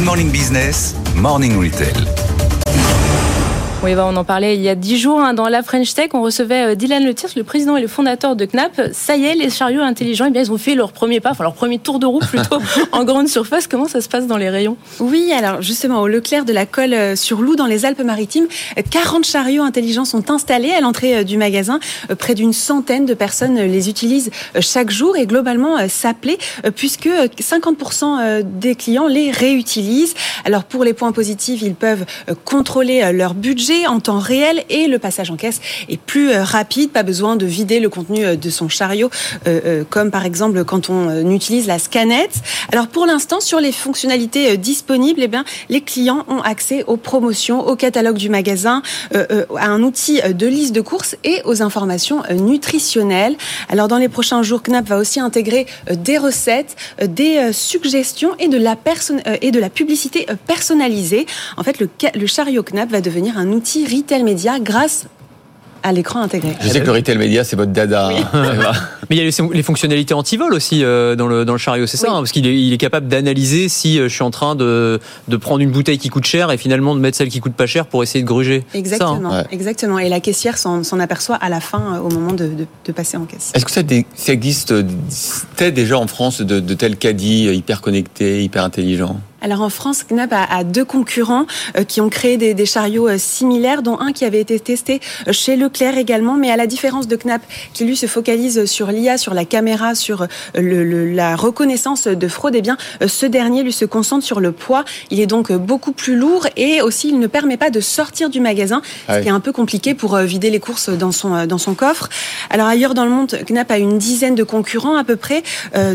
Good Morning Business, Morning Retail. Oui, bah on en parlait il y a dix jours hein, dans la French Tech. On recevait euh, Dylan Le le président et le fondateur de Knapp. Ça y est, les chariots intelligents, eh bien, ils ont fait leur premier pas, enfin leur premier tour de roue plutôt en grande surface. Comment ça se passe dans les rayons? Oui, alors justement, au Leclerc de la Colle euh, sur Loup, dans les Alpes-Maritimes, 40 chariots intelligents sont installés à l'entrée euh, du magasin. Près d'une centaine de personnes les utilisent chaque jour et globalement s'appelait puisque 50% des clients les réutilisent. Alors pour les points positifs, ils peuvent contrôler leur budget en temps réel et le passage en caisse est plus euh, rapide, pas besoin de vider le contenu euh, de son chariot, euh, comme par exemple quand on utilise la scanette. Alors pour l'instant, sur les fonctionnalités disponibles, eh bien, les clients ont accès aux promotions, au catalogue du magasin, à un outil de liste de courses et aux informations nutritionnelles. Alors dans les prochains jours, Knapp va aussi intégrer des recettes, des suggestions et de la, et de la publicité personnalisée. En fait, le, le chariot Knapp va devenir un outil retail média grâce à l'écran intégré. Je sais que le retail média, c'est votre dada. Mais il y a les fonctionnalités anti-vol aussi euh, dans, le, dans le chariot, c'est ça hein, Parce qu'il est, il est capable d'analyser si euh, je suis en train de, de prendre une bouteille qui coûte cher et finalement de mettre celle qui coûte pas cher pour essayer de gruger. Hein exactement, exactement. Et la caissière s'en, aperçoit à la fin, euh, au moment de, de, passer en caisse. Est-ce que ça, ça existe déjà en France de, de tels caddies hyper connectés, hyper intelligents alors en France, Knapp a, deux concurrents euh, qui ont créé des, chariots euh, similaires, dont un qui avait été testé chez Leclerc également, mais à la différence de Knapp, qui lui se focalise sur l'IA, sur la caméra, sur la reconnaissance de fraude, eh bien ce dernier lui se concentre sur le poids. Il est donc beaucoup plus lourd et aussi il ne permet pas de sortir du magasin, ce qui est un peu compliqué pour vider les courses dans son dans son coffre. Alors ailleurs dans le monde, Knapp a une dizaine de concurrents à peu près,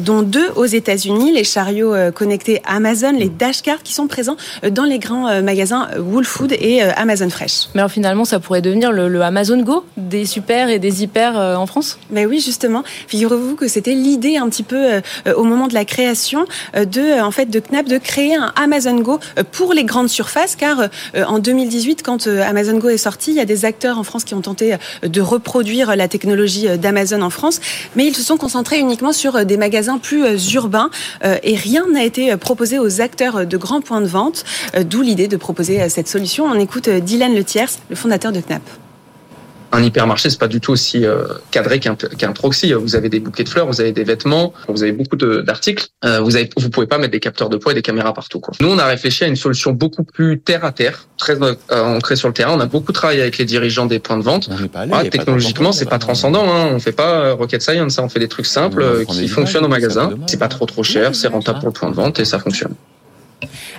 dont deux aux États-Unis, les chariots connectés Amazon, les dashcards qui sont présents euh, dans les grands euh, magasins euh, Wool Food et Amazon Fresh. Mais alors finalement, ça pourrait devenir le, Amazon Go des super et des hyper en France? Mais oui, justement. Figurez-vous que c'était l'idée un petit peu au moment de la création de, en fait, de Knapp de créer un Amazon Go pour les grandes surfaces, car en 2018, quand Amazon Go est sorti, il y a des acteurs en France qui ont tenté de reproduire la technologie d'Amazon en France, mais ils se sont concentrés uniquement sur des magasins plus urbains et rien n'a été proposé aux acteurs de grands points de vente, euh, d'où l'idée de proposer euh, cette solution. On écoute euh, Dylan Letiers, le fondateur de Knapp un hypermarché, c'est pas du tout aussi cadré qu'un qu'un proxy. Vous avez des bouquets de fleurs, vous avez des vêtements, vous avez beaucoup d'articles. vous avez, vous pouvez pas mettre des capteurs de poids et des caméras partout. Quoi. Nous, on a réfléchi à une solution beaucoup plus terre à terre, très ancrée sur le terrain. On a beaucoup travaillé avec les dirigeants des points de vente. technologiquement, c'est pas transcendant. Hein. On fait pas rocket science. Hein. On fait des trucs simples qui fonctionnent au magasin. C'est pas trop trop cher, c'est rentable pour le point de vente et ça fonctionne.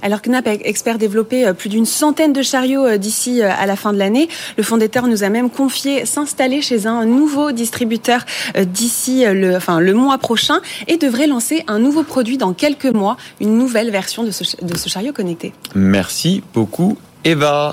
Alors Knapp expert développer euh, plus d'une centaine de chariots euh, d'ici euh, à la fin de l'année. Le fondateur nous a même confié s'installer chez un nouveau distributeur d'ici le, mois prochain et devrait lancer un nouveau produit dans quelques mois, une nouvelle version de ce chariot connecté. Merci beaucoup Eva.